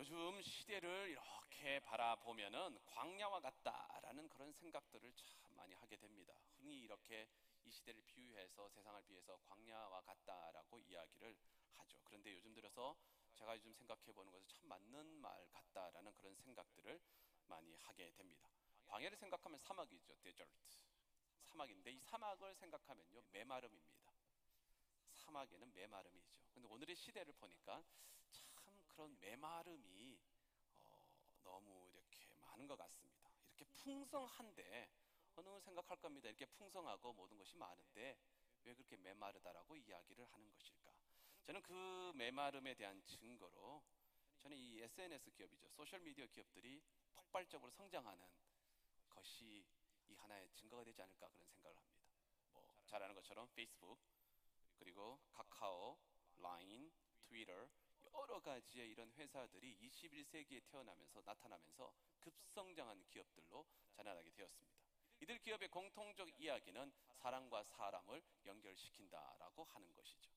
요즘 시대를 이렇게 바라보면은 광야와 같다라는 그런 생각들을 참 많이 하게 됩니다. 흔히 이렇게 이 시대를 비유해서 세상을 비유해서 광야와 같다라고 이야기를 하죠. 그런데 요즘 들어서 제가 요즘 생각해 보는 것은 참 맞는 말 같다라는 그런 생각들을 많이 하게 됩니다. 광야를 생각하면 사막이죠. 데저트. 사막인데 이 사막을 생각하면요. 메마름입니다. 사막에는 메마름이죠. 근데 오늘의 시대를 보니까 참 그런 메마름이 어, 너무 이렇게 많은 것 같습니다. 이렇게 풍성한데 어느 생각할 겁니다. 이렇게 풍성하고 모든 것이 많은데 왜 그렇게 메마르다라고 이야기를 하는 것일까? 저는 그 메마름에 대한 증거로 저는 이 SNS 기업이죠. 소셜 미디어 기업들이 폭발적으로 성장하는 것이 이 하나의 증거가 되지 않을까 그런 생각을 합니다. 뭐 잘 아는 것처럼 페이스북 그리고 카카오, 라인, 트위터 여러 가지의 이런 회사들이 21세기에 태어나면서 나타나면서 급성장한 기업들로 자라나게 되었습니다. 이들 기업의 공통적 이야기는 사람과 사람을 연결시킨다라고 하는 것이죠.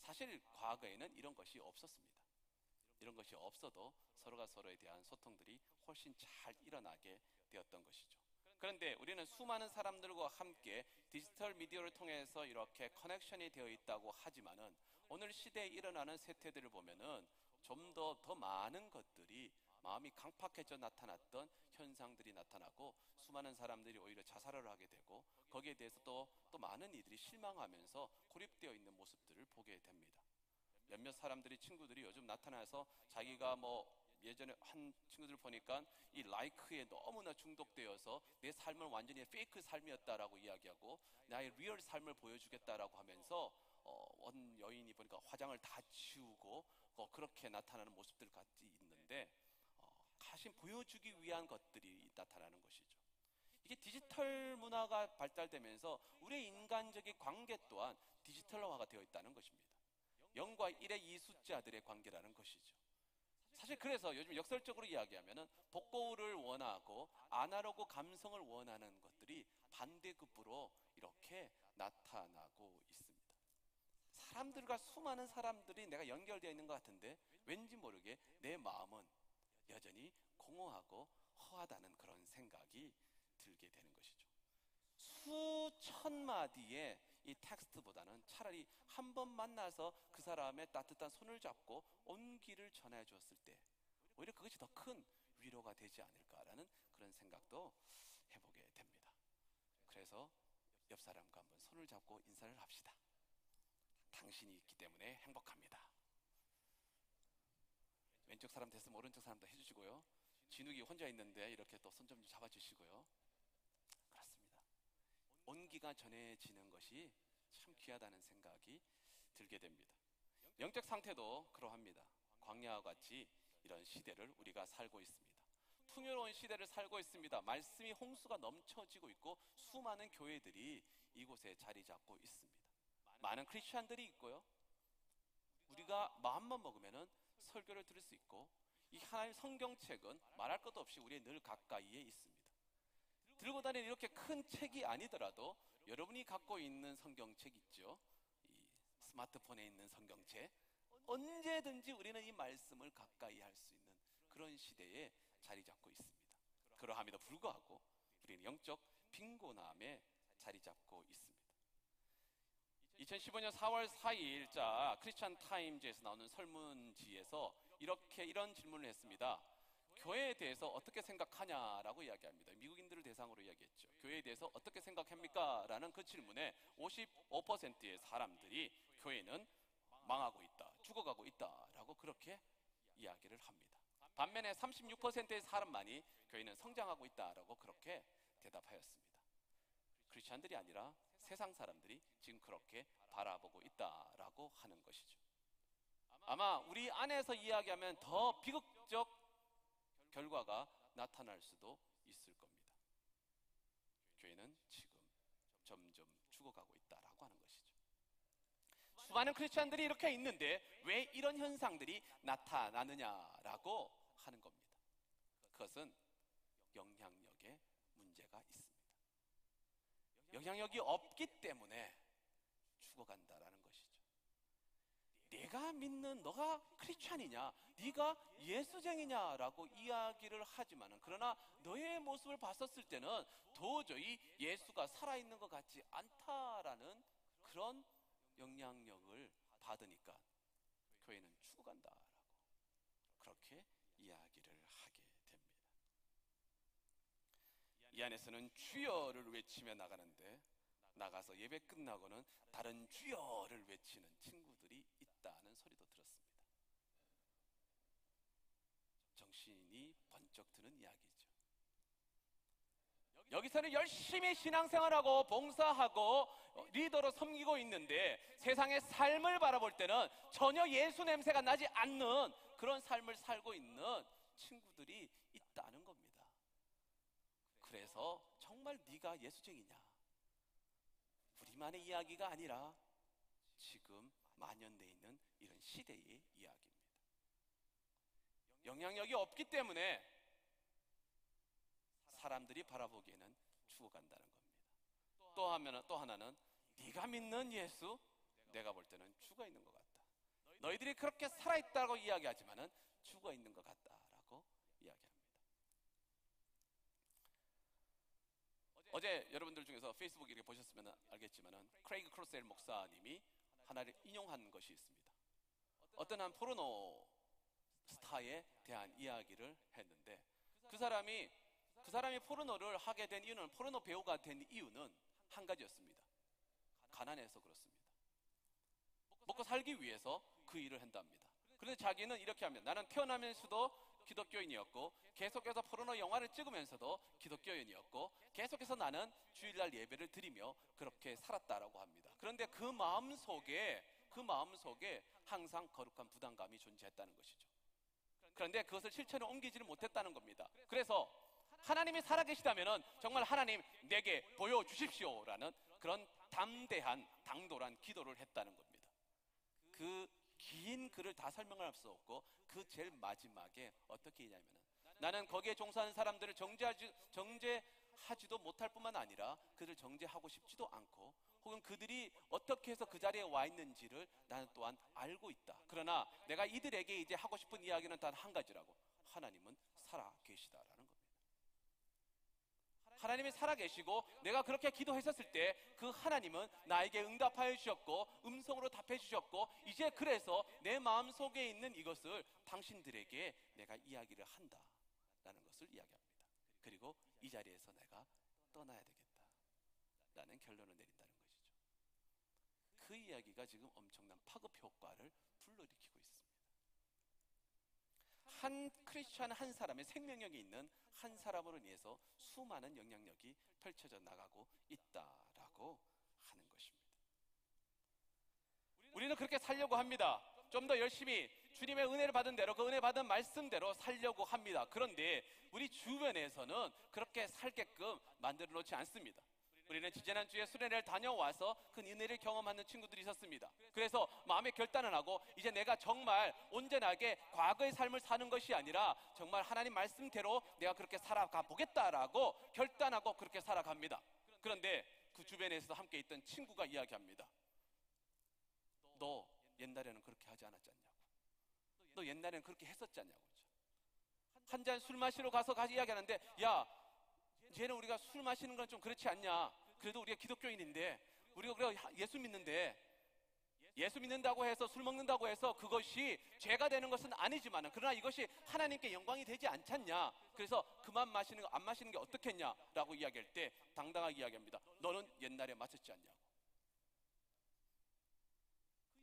사실 과거에는 이런 것이 없었습니다. 이런 것이 없어도 서로가 서로에 대한 소통들이 훨씬 잘 일어나게 되었던 것이죠. 그런데 우리는 수많은 사람들과 함께 디지털 미디어를 통해서 이렇게 커넥션이 되어 있다고 하지만은 오늘 시대에 일어나는 세태들을 보면은 좀더더 많은 것들이 마음이 강팍해져 나타났던 현상들이 나타나고 수많은 사람들이 오히려 자살을 하게 되고 거기에 대해서 또, 또 많은 이들이 실망하면서 고립되어 있는 모습들을 보게 됩니다. 몇몇 사람들이 친구들이 요즘 나타나서 자기가 뭐 예전에 한 친구들 보니까 이 like에 너무나 중독되어서 내 삶은 완전히 fake 삶이었다라고 이야기하고 나의 real 삶을 보여주겠다라고 하면서 어, 원 여인이 보니까 화장을 다 지우고 어, 그렇게 나타나는 모습들 같이 있는데 어, 가식 보여주기 위한 것들이 나타나는 것이죠. 이게 디지털 문화가 발달되면서 우리의 인간적인 관계 또한 디지털화가 되어 있다는 것입니다. 0과 1의 이 숫자들의 관계라는 것이죠. 사실 그래서 요즘 역설적으로 이야기하면은 복고를 원하고 아날로그 감성을 원하는 것들이 반대급부로 이렇게 나타나고 있습니다. 사람들과 수많은 사람들이 내가 연결되어 있는 것 같은데 왠지 모르게 내 마음은 여전히 공허하고 허하다는 그런 생각이 들게 되는 것이죠. 수천 마디의 이 텍스트보다는 차라리 한 번 만나서 그 사람의 따뜻한 손을 잡고 온기를 전해 주었을 때 오히려 그것이 더 큰 위로가 되지 않을까라는 그런 생각도 해보게 됩니다. 그래서 옆 사람과 한번 손을 잡고 인사를 합시다. 당신이 있기 때문에 행복합니다. 왼쪽 사람 됐으면 오른쪽 사람도 해주시고요. 진욱이 혼자 있는데 이렇게 또 손 좀 잡아주시고요. 그렇습니다. 온기가 전해지는 것이 참 귀하다는 생각이 들게 됩니다. 영적 상태도 그러합니다. 광야와 같이 이런 시대를 우리가 살고 있습니다. 풍요로운 시대를 살고 있습니다. 말씀이 홍수가 넘쳐지고 있고 수많은 교회들이 이곳에 자리 잡고 있습니다. 많은 크리스천들이 있고요. 우리가 마음만 먹으면 설교를 들을 수 있고 이 하나님 성경책은 말할 것도 없이 우리의 늘 가까이에 있습니다. 들고 다니는 이렇게 큰 책이 아니더라도 여러분이 갖고 있는 성경책 있죠? 이 스마트폰에 있는 성경책. 언제든지 우리는 이 말씀을 가까이 할 수 있는 그런 시대에 자리 잡고 있습니다. 그러함에도 불구하고 우리는 영적 빈곤함에 자리 잡고 있습니다. 2015년 4월 4일자 크리스찬 타임즈에서 나오는 설문지에서 이렇게 이런 질문을 했습니다. 교회에 대해서 어떻게 생각하냐라고 이야기합니다. 미국인들을 대상으로 이야기했죠. 교회에 대해서 어떻게 생각합니까? 라는 그 질문에 55%의 사람들이 교회는 망하고 있다, 죽어가고 있다라고 그렇게 이야기를 합니다. 반면에 36%의 사람만이 교회는 성장하고 있다라고 그렇게 대답하였습니다. 크리스천들이 아니라 세상 사람들이 지금 그렇게 바라보고 있다라고 하는 것이죠. 아마 우리 안에서 이야기하면 더 비극적 결과가 나타날 수도 있을 겁니다. 교회는 지금 점점 죽어가고 있다라고 하는 것이죠. 수많은 크리스천들이 이렇게 있는데 왜 이런 현상들이 나타나느냐라고 하는 겁니다. 그것은 영향력에 문제가 있습니다. 영향력이 없기 때문에 죽어간다라는 것이죠. 내가 믿는 너가 크리스찬이냐, 네가 예수쟁이냐라고 이야기를 하지만은 그러나 너의 모습을 봤었을 때는 도저히 예수가 살아있는 것 같지 않다라는 그런 영향력을 받으니까 교회는 죽어간다라고 그렇게 이야기를 하게 됩니다. 이 안에서는 주여를 외치며 나가는데 나가서 예배 끝나고는 다른 주여를 외치는 친구들이 있다는 소리도 들었습니다. 정신이 번쩍 드는 이야기죠. 여기서는 열심히 신앙생활하고 봉사하고 리더로 섬기고 있는데 세상의 삶을 바라볼 때는 전혀 예수 냄새가 나지 않는 그런 삶을 살고 있는 친구들이. 그래서 정말 네가 예수쟁이냐? 우리만의 이야기가 아니라 지금 만연돼 있는 이런 시대의 이야기입니다. 영향력이 없기 때문에 사람들이 바라보기에는 죽어간다는 겁니다. 또 하면 또 하나는 네가 믿는 예수 내가 볼 때는 죽어 있는 것 같다. 너희들이 그렇게 살아 있다고 이야기하지만은 죽어 있는 것 같다라고 이야기합니다. 어제 여러분들 중에서 페이스북 이렇게 보셨으면 알겠지만은 크레이그 그로셸 목사님이 하나를 인용한 것이 있습니다. 어떤 한 포르노 스타에 대한 이야기를 했는데 그 사람이 그 사람이 포르노를 하게 된 이유는 포르노 배우가 된 이유는 한 가지였습니다. 가난해서 그렇습니다. 먹고 살기 위해서 그 일을 한답니다. 그런데 자기는 이렇게 합니다. 나는 태어나면서도 기독교인이었고 계속해서 포르노 영화를 찍으면서도 기독교인이었고 계속해서 나는 주일날 예배를 드리며 그렇게 살았다라고 합니다. 그런데 그 마음 속에 그 마음 속에 항상 거룩한 부담감이 존재했다는 것이죠. 그런데 그것을 실천에 옮기지를 못했다는 겁니다. 그래서 하나님이 살아계시다면 정말 하나님 내게 보여주십시오라는 그런 담대한 당돌한 기도를 했다는 겁니다. 그 긴 글을 다 설명할 수 없고 그 제일 마지막에 어떻게 했냐면은 나는 거기에 종사하는 사람들을 정죄하지, 정죄하지도 못할 뿐만 아니라 그들 정죄하고 싶지도 않고 혹은 그들이 어떻게 해서 그 자리에 와 있는지를 나는 또한 알고 있다. 그러나 내가 이들에게 이제 하고 싶은 이야기는 단 한 가지라고. 하나님은 살아 계시다라는. 하나님이 살아계시고 내가 그렇게 기도했었을 때 그 하나님은 나에게 응답하여 주셨고 음성으로 답해 주셨고 이제 그래서 내 마음 속에 있는 이것을 당신들에게 내가 이야기를 한다라는 것을 이야기합니다. 그리고 이 자리에서 내가 떠나야 되겠다. 라는 결론을 내린다는 것이죠. 그 이야기가 지금 엄청난 파급 효과를 불러일으키고 있습니다. 한 크리스천 한 사람의 생명력이 있는 한 사람으로 인해서 수많은 영향력이 펼쳐져 나가고 있다라고 하는 것입니다. 우리는 그렇게 살려고 합니다. 좀 더 열심히 주님의 은혜를 받은 대로 그 은혜 받은 말씀대로 살려고 합니다. 그런데 우리 주변에서는 그렇게 살게끔 만들어 놓지 않습니다. 우리는 지지난주에 수련회를 다녀와서 그 은혜를 경험하는 친구들이 있었습니다. 그래서 마음의 결단을 하고 이제 내가 정말 온전하게 과거의 삶을 사는 것이 아니라 정말 하나님 말씀대로 내가 그렇게 살아가 보겠다라고 결단하고 그렇게 살아갑니다. 그런데 그 주변에서 함께 있던 친구가 이야기합니다. 너 옛날에는 그렇게 하지 않았지 않냐고. 너 옛날에는 그렇게 했었지 않냐고. 한 잔 술 마시러 가서 가서 이야기하는데 야 쟤는 우리가 술 마시는 건 좀 그렇지 않냐. 그래도 우리가 기독교인인데 우리가 그래 예수 믿는데 예수 믿는다고 해서 술 먹는다고 해서 그것이 죄가 되는 것은 아니지만 그러나 이것이 하나님께 영광이 되지 않잖냐. 그래서 그만 마시는 거 안 마시는 게 어떻겠냐라고 이야기할 때 당당하게 이야기합니다. 너는 옛날에 마셨지 않냐고.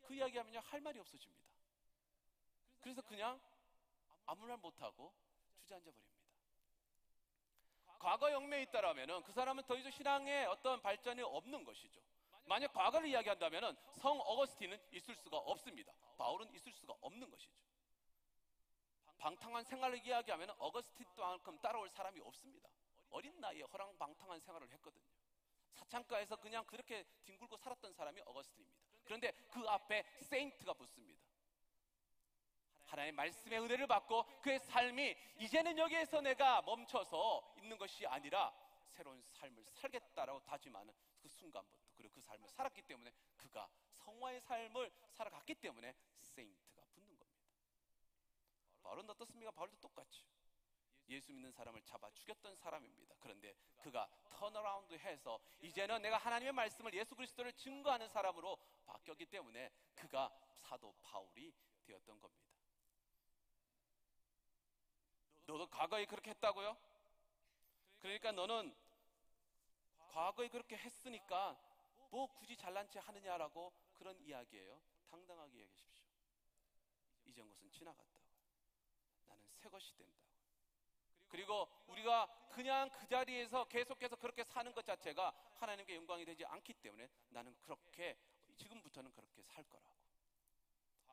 그 이야기하면요 할 말이 없어집니다. 그래서 그냥 아무 말 못하고 주저앉아 버립니다. 과거 영매에 있다라면은 그 사람은 더 이상 신앙에 어떤 발전이 없는 것이죠. 만약 과거를 이야기한다면은 성 어거스틴은 있을 수가 없습니다. 바울은 있을 수가 없는 것이죠. 방탕한 생활을 이야기하면 어거스틴만큼 따라올 사람이 없습니다. 어린 나이에 허랑방탕한 생활을 했거든요. 사창가에서 그냥 그렇게 뒹굴고 살았던 사람이 어거스틴입니다. 그런데 그 앞에 세인트가 붙습니다. 하나님의 말씀의 은혜를 받고 그의 삶이 이제는 여기에서 내가 멈춰서 있는 것이 아니라 새로운 삶을 살겠다라고 다짐하는 그 순간부터 그리고 그 삶을 살았기 때문에 그가 성화의 삶을 살아갔기 때문에 세인트가 붙는 겁니다. 바울은 어떻습니까? 바울도 똑같죠. 예수 믿는 사람을 잡아 죽였던 사람입니다. 그런데 그가 turn around 해서 이제는 내가 하나님의 말씀을 예수 그리스도를 증거하는 사람으로 바뀌었기 때문에 그가 사도 바울이 되었던 겁니다. 너도 과거에 그렇게 했다고요? 그러니까 너는 과거에 그렇게 했으니까 뭐 굳이 잘난 체 하느냐라고 그런 이야기예요. 당당하게 이야기하십시오. 이전 것은 지나갔다고. 나는 새 것이 된다고. 그리고 우리가 그냥 그 자리에서 계속해서 그렇게 사는 것 자체가 하나님께 영광이 되지 않기 때문에 나는 그렇게 지금부터는 그렇게 살 거라고.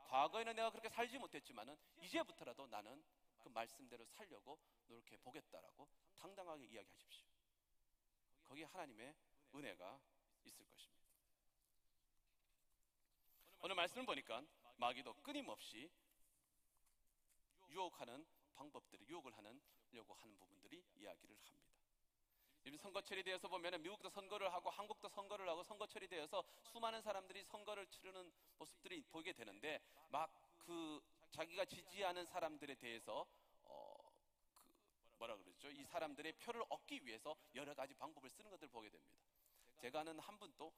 과거에는 내가 그렇게 살지 못했지만은 이제부터라도 나는 그 말씀대로 살려고 노력해 보겠다라고 당당하게 이야기하십시오. 거기에 하나님의 은혜가 있을 것입니다. 오늘 말씀을 보니까 마귀도 끊임없이 유혹하는 방법들이 유혹을 하려고 하는 부분들이 이야기를 합니다. 요즘 선거철이 되어서 보면 미국도 선거를 하고 한국도 선거를 하고 선거철이 되어서 수많은 사람들이 선거를 치르는 모습들이 보이게 되는데 막 그 자기가 지지하는 사람들에 대해서 어, 그 뭐라 그러죠? 이 사람들의 표를 얻기 위해서 여러 가지 방법을 쓰는 것들을 보게 됩니다. 제가 아는 한 분도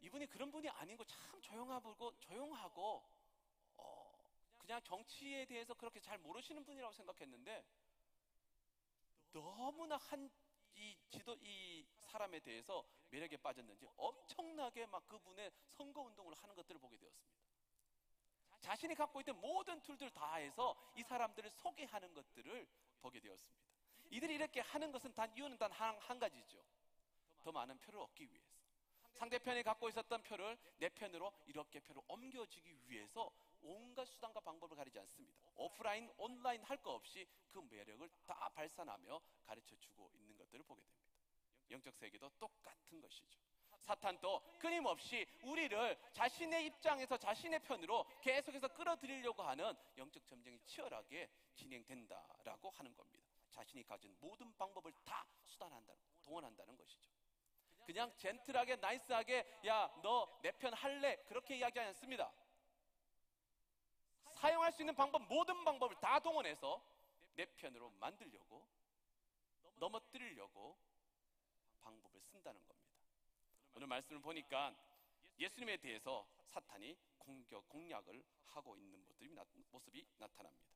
이분이 그런 분이 아니고 참 조용하고 조용하고 어, 그냥 정치에 대해서 그렇게 잘 모르시는 분이라고 생각했는데 너무나 한 이 지도 이 사람에 대해서 매력에 빠졌는지 엄청나게 막 그분의 선거 운동을 하는 것들을 보게 되었습니다. 자신이 갖고 있던 모든 툴들 다 해서 이 사람들을 소개하는 것들을 보게 되었습니다. 이들이 이렇게 하는 것은 단 이유는 단한 가지죠. 더 많은 표를 얻기 위해서. 상대편이 갖고 있었던 표를 내 편으로 이렇게 표를 옮겨주기 위해서 온갖 수단과 방법을 가리지 않습니다. 오프라인, 온라인 할 거 없이 그 매력을 다 발산하며 가르쳐 주고 있는 것들을 보게 됩니다. 영적 세계도 똑같은 것이죠. 사탄도 끊임없이 우리를 자신의 입장에서 자신의 편으로 계속해서 끌어들이려고 하는 영적 전쟁이 치열하게 진행된다라고 하는 겁니다. 자신이 가진 모든 방법을 다 수단한다, 동원한다는 것이죠. 그냥 젠틀하게 나이스하게 야 너 내 편 할래 그렇게 이야기하지 않습니다. 사용할 수 있는 방법 모든 방법을 다 동원해서 내 편으로 만들려고 넘어뜨리려고 방법을 쓴다는 겁니다. 오늘 말씀을 보니까 예수님에 대해서 사탄이 공격 공략을 하고 있는 모습이, 나, 모습이 나타납니다.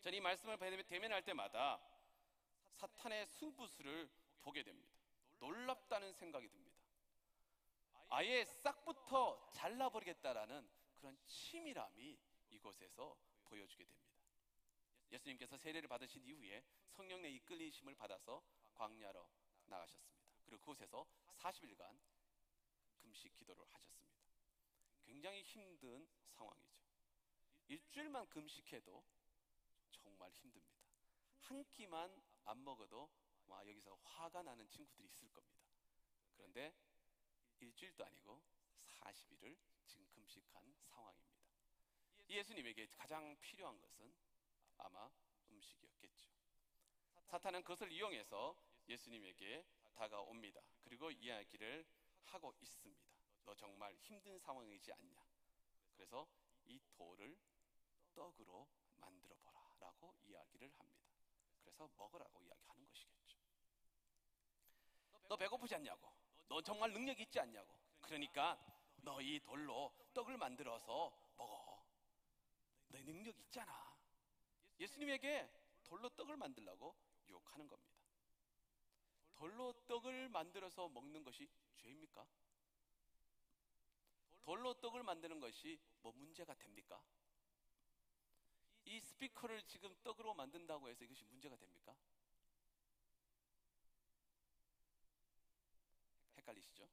저는 이 말씀을 대면할 때마다 사탄의 승부수를 보게 됩니다. 놀랍다는 생각이 듭니다. 아예 싹부터 잘라버리겠다라는 그런 치밀함이 이곳에서 보여주게 됩니다. 예수님께서 세례를 받으신 이후에 성령의 이끌리심을 받아서 광야로 나가셨습니다. 그리고 그곳에서 40일간 금식 기도를 하셨습니다. 굉장히 힘든 상황이죠. 일주일만 금식해도 정말 힘듭니다. 한 끼만 안 먹어도 와 여기서 화가 나는 친구들이 있을 겁니다. 그런데 일주일도 아니고 40일을 지금 금식한 상황입니다. 예수님에게 가장 필요한 것은 아마 음식이었겠죠. 사탄은 그것을 이용해서 예수님에게 다가옵니다. 그리고 이야기를 하고 있습니다. 너 정말 힘든 상황이지 않냐? 그래서 이 돌을 떡으로 만들어 보라 라고 이야기를 합니다. 그래서 먹으라고 이야기하는 것이겠죠. 너 배고프지 않냐고? 너 정말 능력 있지 않냐고? 그러니까 너 이 돌로 떡을 만들어서 먹어. 너 능력 있잖아. 예수님에게 돌로 떡을 만들라고 유혹하는 겁니다. 돌로 떡을 만들어서 먹는 것이 죄입니까? 돌로 떡을 만드는 것이 뭐 문제가 됩니까? 이 스피커를 지금 떡으로 만든다고 해서 이것이 문제가 됩니까? 헷갈리시죠?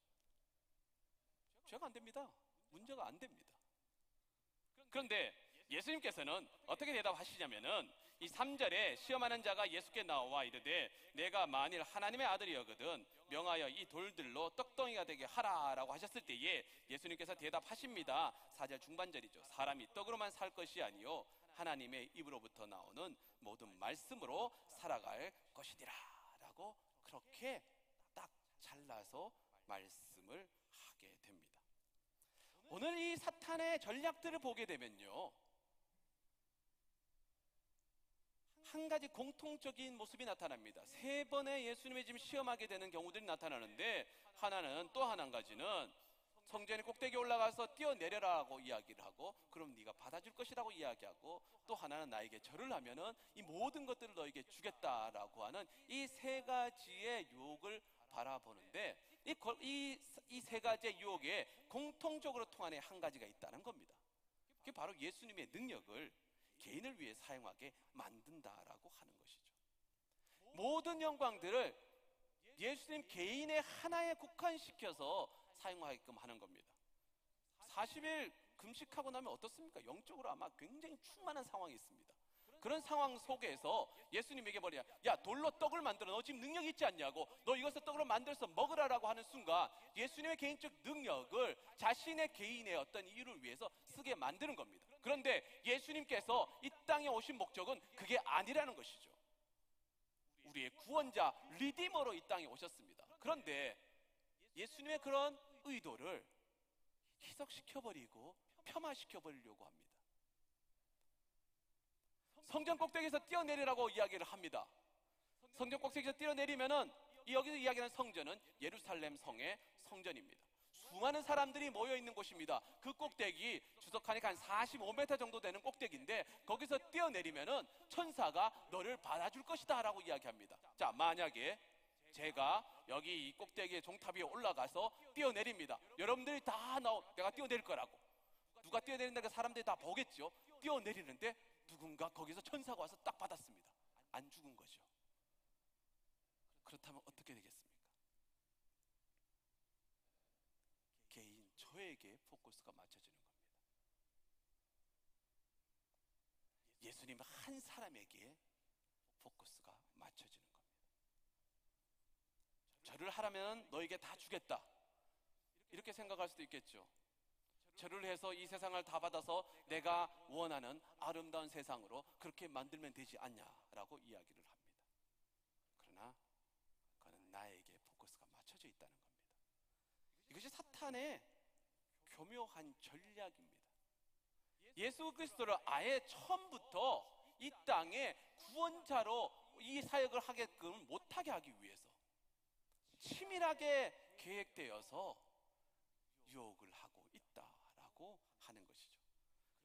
죄가 안 됩니다. 문제가 안 됩니다. 그런데 예수님께서는 어떻게 대답하시냐면은 이 3절에 시험하는 자가 예수께 나와 이르되 내가 만일 하나님의 아들이었거든 명하여 이 돌들로 떡덩이가 되게 하라라고 하셨을 때에 예수님께서 대답하십니다. 4절 중반절이죠. 사람이 떡으로만 살 것이 아니요 하나님의 입으로부터 나오는 모든 말씀으로 살아갈 것이니라라고 그렇게 딱 잘라서 말씀을 하게 됩니다. 오늘 이 사탄의 전략들을 보게 되면요. 한 가지 공통적인 모습이 나타납니다. 세 번의 예수님의 지금 시험하게 되는 경우들이 나타나는데 하나는 또 한 가지는 성전의 꼭대기에 올라가서 뛰어내려라고 이야기를 하고 그럼 네가 받아줄 것이라고 이야기하고 또 하나는 나에게 절을 하면은 이 모든 것들을 너에게 주겠다라고 하는 이 세 가지의 유혹을 바라보는데 이 세 가지의 유혹에 공통적으로 통하는 한 가지가 있다는 겁니다. 그게 바로 예수님의 능력을 개인을 위해 사용하게 만든다라고 하는 것이죠. 모든 영광들을 예수님 개인의 하나에 국한시켜서 사용하게끔 하는 겁니다. 40일 금식하고 나면 어떻습니까? 영적으로 아마 굉장히 충만한 상황이 있습니다. 그런 상황 속에서 예수님에게 뭐냐, 야 돌로 떡을 만들어 너 지금 능력 있지 않냐고 너 이것을 떡으로 만들어서 먹으라라고 하는 순간 예수님의 개인적 능력을 자신의 개인의 어떤 이유를 위해서 쓰게 만드는 겁니다. 그런데 예수님께서 이 땅에 오신 목적은 그게 아니라는 것이죠. 우리의 구원자 리디머로 이 땅에 오셨습니다. 그런데 예수님의 그런 의도를 희석시켜 버리고 폄하시켜 버리려고 합니다. 성전 꼭대기에서 뛰어내리라고 이야기를 합니다. 성전 꼭대기에서 뛰어내리면은 여기서 이야기하는 성전은 예루살렘 성의 성전입니다. 수많은 사람들이 모여 있는 곳입니다. 그 꼭대기 주석하니까 한 45m 정도 되는 꼭대기인데 거기서 뛰어내리면은 천사가 너를 받아줄 것이다라고 이야기합니다. 자, 만약에 제가 여기 이 꼭대기에 종탑 위에 올라가서 뛰어내립니다. 여러분들이 다 나오, 내가 뛰어내릴 거라고. 누가 뛰어내린다니까 사람들이 다 보겠죠. 뛰어내리는데 누군가 거기서 천사가 와서 딱 받았습니다. 안 죽은 거죠. 그렇다면 어떻게 되겠습니 저에게 포커스가 맞춰지는 겁니다. 예수님 한 사람에게 포커스가 맞춰지는 겁니다. 절을 하라면 너에게 다 주겠다. 이렇게 생각할 수도 있겠죠. 절을 해서 이 세상을 다 받아서 내가 원하는 아름다운 세상으로 그렇게 만들면 되지 않냐라고 이야기를 합니다. 그러나 그는 나에게 포커스가 맞춰져 있다는 겁니다. 이것이 사탄의 교묘한 전략입니다. 예수 그리스도를 아예 처음부터 이 땅에 구원자로 이 사역을 하게끔 못하게 하기 위해서 치밀하게 계획되어서 유혹을 하고 있다라고 하는 것이죠.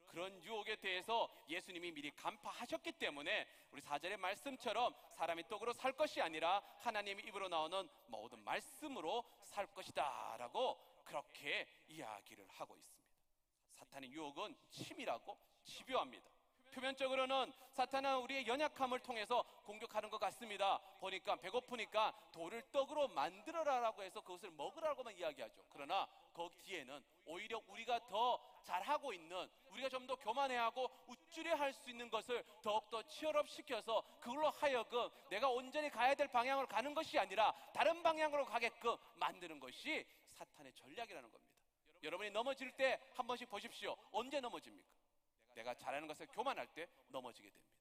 그런 유혹에 대해서 예수님이 미리 간파하셨기 때문에 우리 사절의 말씀처럼 사람이 떡으로 살 것이 아니라 하나님 입으로 나오는 모든 말씀으로 살 것이다 라고 그렇게 이야기를 하고 있습니다. 사탄의 유혹은 치밀하고 집요합니다. 표면적으로는 사탄은 우리의 연약함을 통해서 공격하는 것 같습니다. 보니까 배고프니까 돌을 떡으로 만들어라라고 해서 그것을 먹으라고만 이야기하죠. 그러나 거기 뒤에는 오히려 우리가 더 잘하고 있는 우리가 좀 더 교만해하고 우쭐해 할 수 있는 것을 더욱더 치열업 시켜서 그걸로 하여금 내가 온전히 가야 될 방향으로 가는 것이 아니라 다른 방향으로 가게끔 만드는 것이 사탄의 전략이라는 겁니다. 여러분이 넘어질 때 한 번씩 보십시오. 언제 넘어집니까? 내가 잘하는 것을 교만할 때 넘어지게 됩니다.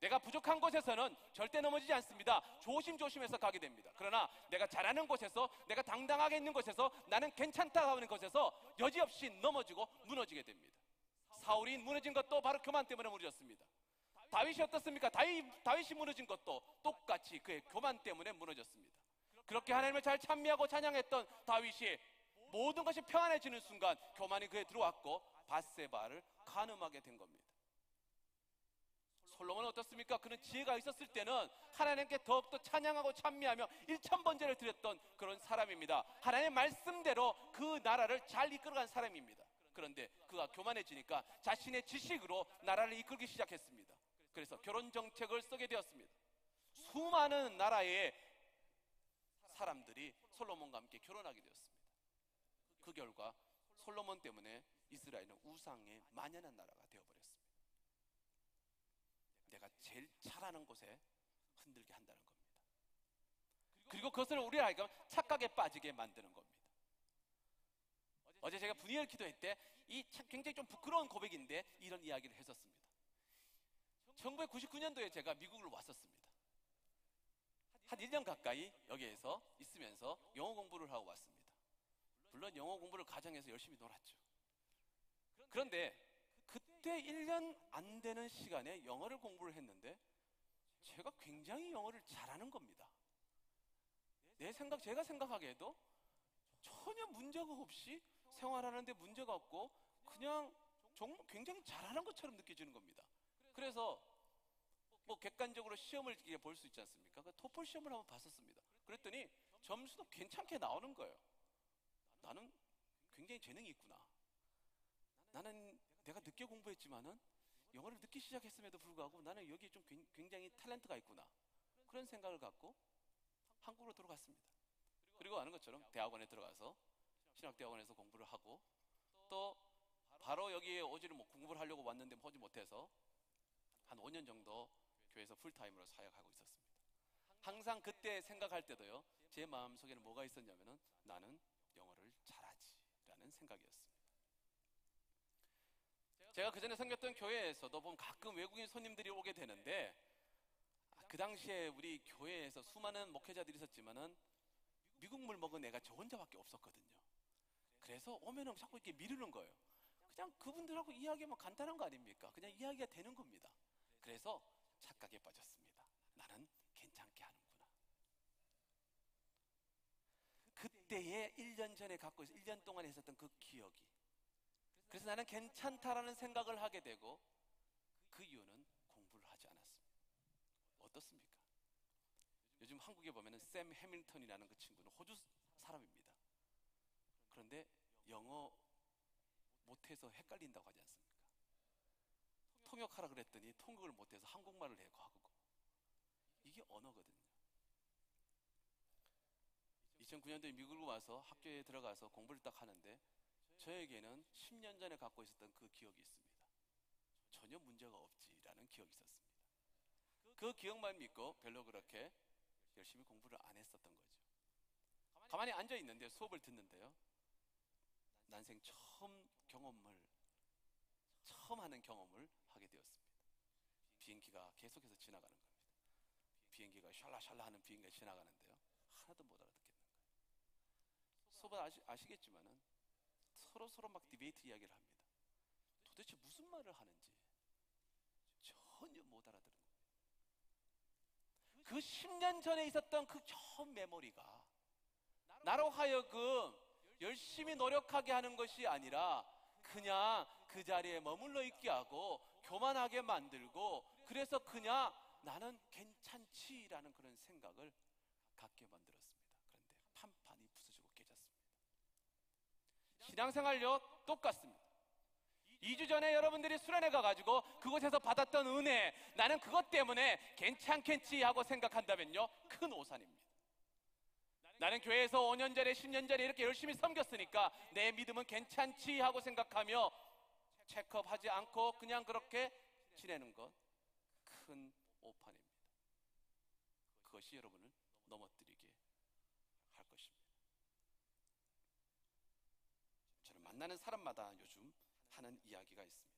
내가 부족한 곳에서는 절대 넘어지지 않습니다. 조심조심해서 가게 됩니다. 그러나 내가 잘하는 곳에서, 내가 당당하게 있는 곳에서, 나는 괜찮다고 하는 곳에서 여지없이 넘어지고 무너지게 됩니다. 사울이 무너진 것도 바로 교만 때문에 무너졌습니다. 다윗이 어떻습니까? 다윗, 다윗이 무너진 것도 똑같이 그의 교만 때문에 무너졌습니다. 그렇게 하나님을 잘 찬미하고 찬양했던 다윗이 모든 것이 평안해지는 순간 교만이 그에 들어왔고 바세바를 가늠하게 된 겁니다. 솔로몬은 어떻습니까? 그는 지혜가 있었을 때는 하나님께 더욱더 찬양하고 찬미하며 일천번제를 드렸던 그런 사람입니다. 하나님의 말씀대로 그 나라를 잘 이끌어간 사람입니다. 그런데 그가 교만해지니까 자신의 지식으로 나라를 이끌기 시작했습니다. 그래서 결혼 정책을 쓰게 되었습니다. 수많은 나라의 사람들이 솔로몬과 함께 결혼하게 되었습니다. 그 결과 솔로몬 때문에 이스라엘은 우상의 만연한 나라가 되어버렸습니다. 내가 제일 잘하는 곳에 흔들게 한다는 겁니다. 그리고 그것을 우리 아이가 착각에 빠지게 만드는 겁니다. 어제 제가 분위기를 기도할 때이 굉장히 좀 부끄러운 고백인데 이런 이야기를 했었습니다. 1999년도에 제가 미국을 왔었습니다. 한 1년 가까이 여기에서 있으면서 영어 공부를 하고 왔습니다. 물론 영어 공부를 가정에서 열심히 놀았죠. 그런데 그때 1년 안 되는 시간에 영어를 공부를 했는데 제가 굉장히 영어를 잘하는 겁니다. 내 생각, 제가 생각하기에도 전혀 문제가 없이 생활하는데 문제가 없고 그냥 정말 굉장히 잘하는 것처럼 느껴지는 겁니다. 그래서 뭐 객관적으로 시험을 볼 수 있지 않습니까? 그 토플 시험을 한번 봤었습니다. 그랬더니 점수도 괜찮게 나오는 거예요. 나는 굉장히 재능이 있구나. 나는 내가 늦게 공부했지만은 영어를 늦게 시작했음에도 불구하고 나는 여기에 좀 굉장히 탤런트가 있구나. 그런 생각을 갖고 한국으로 들어갔습니다. 그리고 아는 것처럼 대학원에 들어가서 신학대학원에서 공부를 하고 또 바로 여기에 오지를 못 공부를 하려고 왔는데 오지 못해서 한 5년 정도 교회에서 풀타임으로 사역하고 있었습니다. 항상 그때 생각할 때도요, 제 마음속에는 뭐가 있었냐면은 나는 영어를 잘하지라는 생각이었습니다. 제가 그 전에 생겼던 교회에서도 보면 가끔 외국인 손님들이 오게 되는데 아, 그 당시에 우리 교회에서 수많은 목회자들이 있었지만은 미국물 먹은 애가 저 혼자밖에 없었거든요. 그래서 오면은 자꾸 이렇게 미루는 거예요. 그냥 그분들하고 이야기하면 간단한 거 아닙니까? 그냥 이야기가 되는 겁니다. 그래서 착각에 빠졌습니다. 나는 괜찮게 하는구나. 그때의 1년 전에 갖고 있어 1년 동안 했었던 그 기억이 그래서 나는 괜찮다라는 생각을 하게 되고 그 이유는 공부를 하지 않았습니다. 어떻습니까? 요즘 한국에 보면은 샘 해밀턴이라는 그 친구는 호주 사람입니다. 그런데 영어 못해서 헷갈린다고 하지 않습니까? 통역하라 그랬더니 통역을 못해서 한국말을 해 과거고 이게 언어거든요. 2009년도에 미국으로 와서 학교에 들어가서 공부를 딱 하는데 저에게는 10년 전에 갖고 있었던 그 기억이 있습니다. 전혀 문제가 없지라는 기억이 있었습니다. 그 기억만 믿고 별로 그렇게 열심히 공부를 안 했었던 거죠. 가만히 앉아 있는데 수업을 듣는데요. 난생 처음 경험을 처음 하는 경험을 하게 되었습니다. 비행기가 계속해서 지나가는 겁니다. 비행기가 샬라샬라 하는 비행기가 지나가는데요. 하나도 못 알아듣겠는 거예요. 수업은 아시, 아시겠지만은 서로 서로 막 디베이트 이야기를 합니다. 도대체 무슨 말을 하는지 전혀 못 알아들은 겁니다. 그 10년 전에 있었던 그 처음 메모리가 나로 하여금 열심히 노력하게 하는 것이 아니라 그냥 그 자리에 머물러 있게 하고 교만하게 만들고 그래서 그냥 나는 괜찮지라는 그런 생각을 갖게 만들었습니다. 그런데 판판이 부서지고 깨졌습니다. 신앙생활요 똑같습니다. 2주 전에 여러분들이 수련회 가가지고 그곳에서 받았던 은혜 나는 그것 때문에 괜찮겠지 하고 생각한다면요 큰 오산입니다. 나는 교회에서 5년 전에 10년 전에 이렇게 열심히 섬겼으니까 내 믿음은 괜찮지 하고 생각하며 체크업하지 않고 그냥 그렇게 지내는 것 큰 오판입니다. 그것이 여러분을 넘어뜨리게 할 것입니다. 저는 만나는 사람마다 요즘 하는 이야기가 있습니다.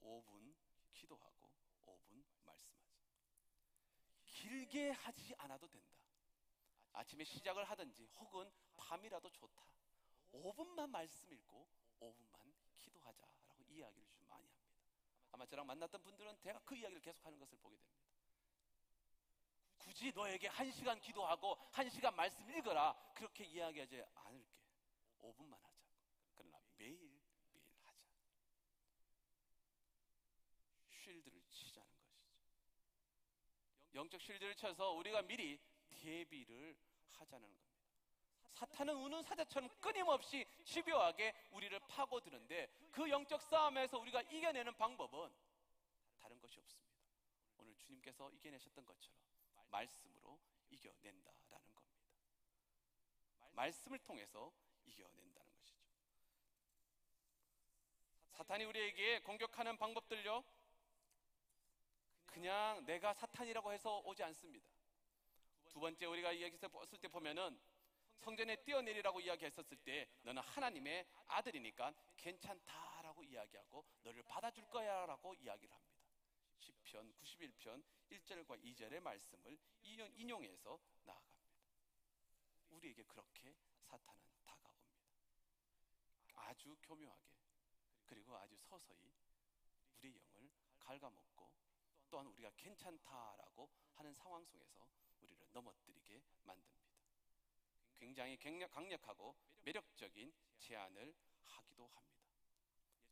5분 기도하고 5분 말씀하자. 길게 하지 않아도 된다. 아침에 시작을 하든지 혹은 밤이라도 좋다. 5분만 말씀 읽고 5분만 기도하자라고 이야기를 좀 많이 합니다. 아마 저랑 만났던 분들은 제가 그 이야기를 계속하는 것을 보게 됩니다. 굳이 너에게 한 시간 기도하고 한 시간 말씀 읽어라 그렇게 이야기하지 않을게. 5분만 하자. 그러나 매일 매일 하자. 쉴드를 치자는 것이죠. 영적 쉴드를 쳐서 우리가 미리 대비를 하자는 겁니다. 사탄은 우는 사자처럼 끊임없이 집요하게 우리를 파고드는데 그 영적 싸움에서 우리가 이겨내는 방법은 다른 것이 없습니다. 오늘 주님께서 이겨내셨던 것처럼 말씀으로 이겨낸다라는 겁니다. 말씀을 통해서 이겨낸다는 것이죠. 사탄이 우리에게 공격하는 방법들요. 그냥 내가 사탄이라고 해서 오지 않습니다. 두 번째 우리가 이야기했을 때 보면은 성전에 뛰어내리라고 이야기했었을 때 너는 하나님의 아들이니까 괜찮다라고 이야기하고 너를 받아줄 거야라고 이야기를 합니다. 시편 91편 1절과 2절의 말씀을 인용해서 나아갑니다. 우리에게 그렇게 사탄은 다가옵니다. 아주 교묘하게 그리고 아주 서서히 우리의 영을 갉아먹고 또한 우리가 괜찮다라고 하는 상황 속에서 우리를 넘어뜨리게 만듭니다. 굉장히 강력- 강력하고 매력적인 제안을 하기도 합니다.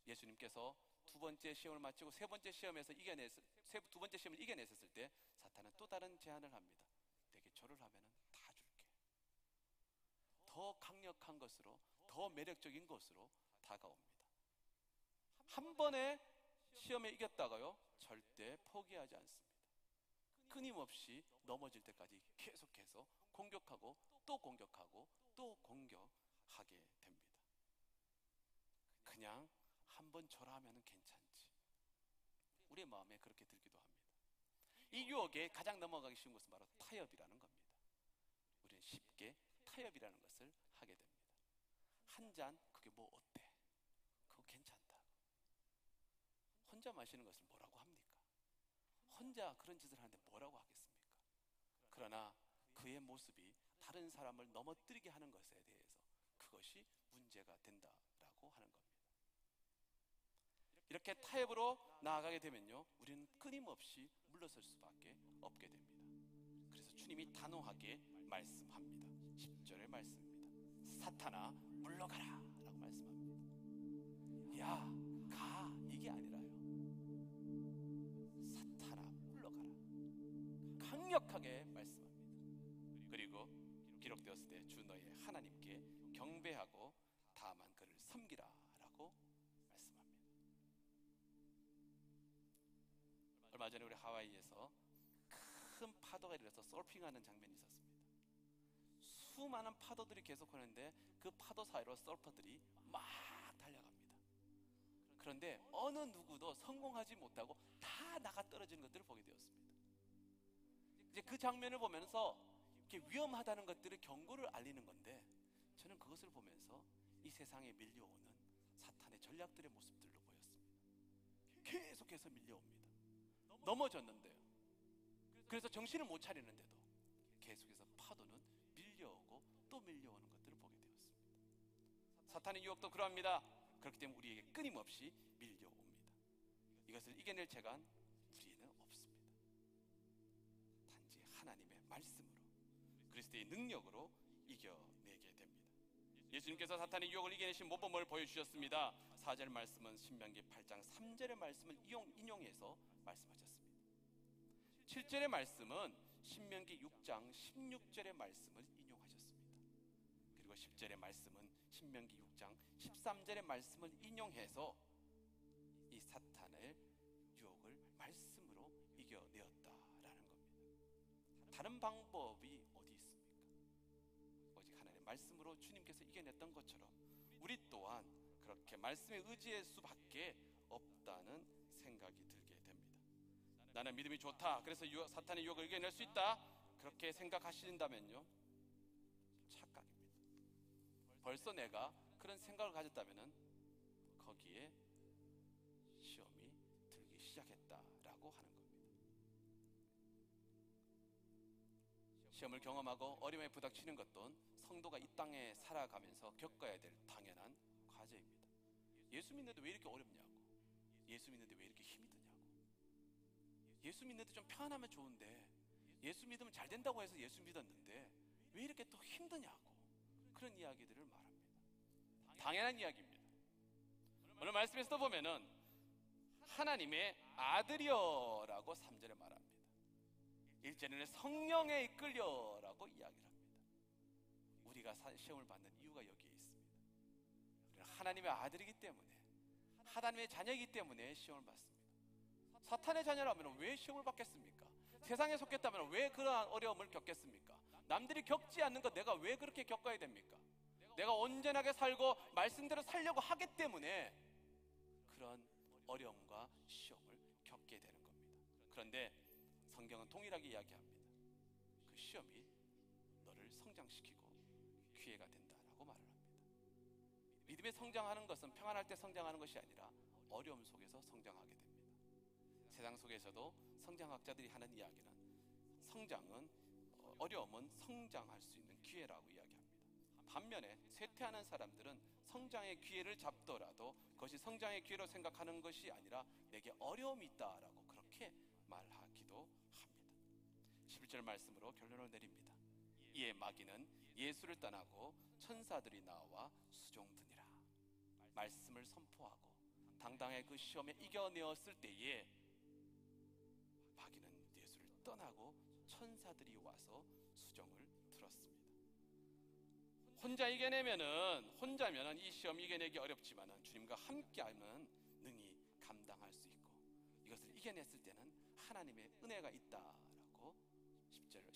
예수님께서 두 번째 시험을 마치고 세 번째 시험에서 이겨냈 세- 두 번째 시험을 이겨냈었을 때 사탄은 또 다른 제안을 합니다. 내게 절을 하면은 다 줄게. 더 강력한 것으로 더 매력적인 것으로 다가옵니다. 한 번에 시험에 이겼다가요 절대 포기하지 않습니다. 끊임없이 넘어질 때까지 계속해서 공격하고 또 공격하고 또 공격하게 됩니다. 그냥 한 번 절하면은 괜찮지. 우리의 마음에 그렇게 들기도 합니다. 이 유혹에 가장 넘어가기 쉬운 것은 바로 타협이라는 겁니다. 우리는 쉽게 타협이라는 것을 하게 됩니다. 한 잔 그게 뭐 어때? 그거 괜찮다. 혼자 마시는 것을 뭐라고? 혼자 그런 짓을 하는데 뭐라고 하겠습니까? 그러나 그의 모습이 다른 사람을 넘어뜨리게 하는 것에 대해서 그것이 문제가 된다라고 하는 겁니다. 이렇게 타협으로 나아가게 되면요, 우리는 끊임없이 물러설 수밖에 없게 됩니다. 그래서 주님이 단호하게 말씀합니다. 10절의 말씀입니다. 사탄아, 물러가라! 라고 말씀합니다. 강력하게 말씀합니다. 그리고 기록되었을 때 주 너의 하나님께 경배하고 다만 그를 섬기라라고 말씀합니다. 얼마 전에 우리 하와이에서 큰 파도가 일어서 서핑하는 장면이 있었습니다. 수많은 파도들이 계속 오는데 그 파도 사이로 서퍼들이 막 달려갑니다. 그런데 어느 누구도 성공하지 못하고 다 나가 떨어지는 것들을 보게 되었습니다. 이제 그 장면을 보면서 이렇게 위험하다는 것들을 경고를 알리는 건데 저는 그것을 보면서 이 세상에 밀려오는 사탄의 전략들의 모습들로 보였습니다. 계속해서 밀려옵니다. 넘어졌는데요. 그래서 정신을 못 차리는데도 계속해서 파도는 밀려오고 또 밀려오는 것들을 보게 되었습니다. 사탄의 유혹도 그러합니다. 그렇기 때문에 우리에게 끊임없이 밀려옵니다. 이것을 이겨낼 재간 말씀으로 그리스도의 능력으로 이겨내게 됩니다. 예수님께서 사탄의 유혹을 이겨내신 모범을 보여주셨습니다. 4절 말씀은 신명기 8장 3절의 말씀을 이용, 인용해서 말씀하셨습니다. 7절의 말씀은 신명기 6장 16절의 말씀을 인용하셨습니다. 그리고 10절의 말씀은 신명기 6장 13절의 말씀을 인용해서 이 사탄의 유혹을 말씀으로 이겨내었다라는 겁니다. 다른 방법이 어디 있습니까? 오직 하나님의 말씀으로 주님께서 이겨냈던 것처럼 우리 또한 그렇게 말씀에 의지할 수밖에 없다는 생각이 들게 됩니다. 나는 믿음이 좋다. 그래서 유- 사탄의 유혹을 이겨낼 수 있다. 그렇게 생각하신다면요. 착각입니다. 벌써 내가 그런 생각을 가졌다면은 거기에 시험이 들기 시작했다라고 하는 겁니다. 시험을 경험하고 어려움에 부닥치는 것도 성도가 이 땅에 살아가면서 겪어야 될 당연한 과제입니다. 예수 믿는데 왜 이렇게 어렵냐고. 예수 믿는데 왜 이렇게 힘이 드냐고. 예수 믿는데 좀 편하면 좋은데 예수 믿으면 잘 된다고 해서 예수 믿었는데 왜 이렇게 또 힘드냐고. 그런 이야기들을 말합니다. 당연한 이야기입니다. 오늘 말씀에서도 보면은 하나님의 아들이여라고 3절에 말합니다. 1절에는 성령에 이끌려라고 이야기를 합니다. 우리가 사- 시험을 받는 이유가 여기에 있습니다. 우리는 하나님의 아들이기 때문에 하나님의 자녀이기 때문에 시험을 받습니다. 사탄의 자녀라면 왜 시험을 받겠습니까? 세상에 속했다면 왜 그러한 어려움을 겪겠습니까? 남들이 겪지 않는 것 내가 왜 그렇게 겪어야 됩니까? 내가 온전하게 살고 말씀대로 살려고 하기 때문에 그런 어려움과 시험을 겪게 되는 겁니다. 그런데 성경은 동일하게 이야기합니다. 그 시험이 너를 성장시키고 기회가 된다라고 말을 합니다. 믿음의 성장하는 것은 평안할 때 성장하는 것이 아니라 어려움 속에서 성장하게 됩니다. 세상 속에서도 성장학자들이 하는 이야기는 성장은 어, 어려움은 성장할 수 있는 기회라고 이야기합니다. 반면에 쇠퇴하는 사람들은 성장의 기회를 잡더라도 그것이 성장의 기회로 생각하는 것이 아니라 내게 어려움이 있다라고 그렇게 말하기도 합니다. 11절 말씀으로 결론을 내립니다. 이에 마귀는 예수를 떠나고 천사들이 나와 수종드니라. 말씀을 선포하고 당당하게 그 시험에 이겨내었을 때에 마귀는 예수를 떠나고 천사들이 와서 수종을 들었습니다. 혼자 이겨내면은 혼자면은 이 시험 이겨내기 어렵지만은 주님과 함께하면 능히 감당할 수 있고 이것을 이겨냈을 때는 하나님의 은혜가 10절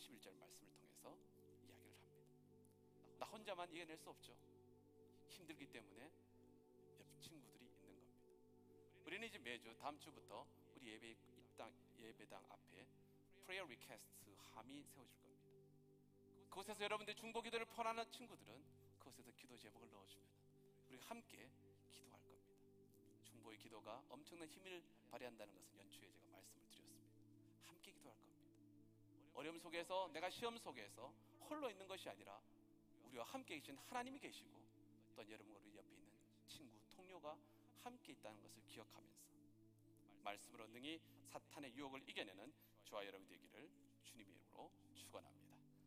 11절 말씀을 통해서 이야기를 합니다. 나 혼자만 이겨낼 수 없죠. 힘들기 때문에 옆 친구들이 있는 겁니다. 우리는 이제 매주 다음 주부터 우리 예배 입당 예배당 앞에 prayer request 함이 세워질 겁니다. 그곳에서 여러분들 중보 기도를 포함하는 친구들은 그곳에서 기도 제목을 넣어주면 우리가 함께 기도할 겁니다. 중보의 기도가 엄청난 힘을 발휘한다는 것은 연초에 제가 말씀을 드렸습니다. 어려움 속에서 내가 시험 속에서 홀로 있는 것이 아니라 우리와 함께 계신 하나님이 계시고 또한 여러분 우리 옆에 있는 친구 동료가 함께 있다는 것을 기억하면서 말씀으로 능히 사탄의 유혹을 이겨내는 저와 여러분 되기를 주님의 이름으로 축원합니다.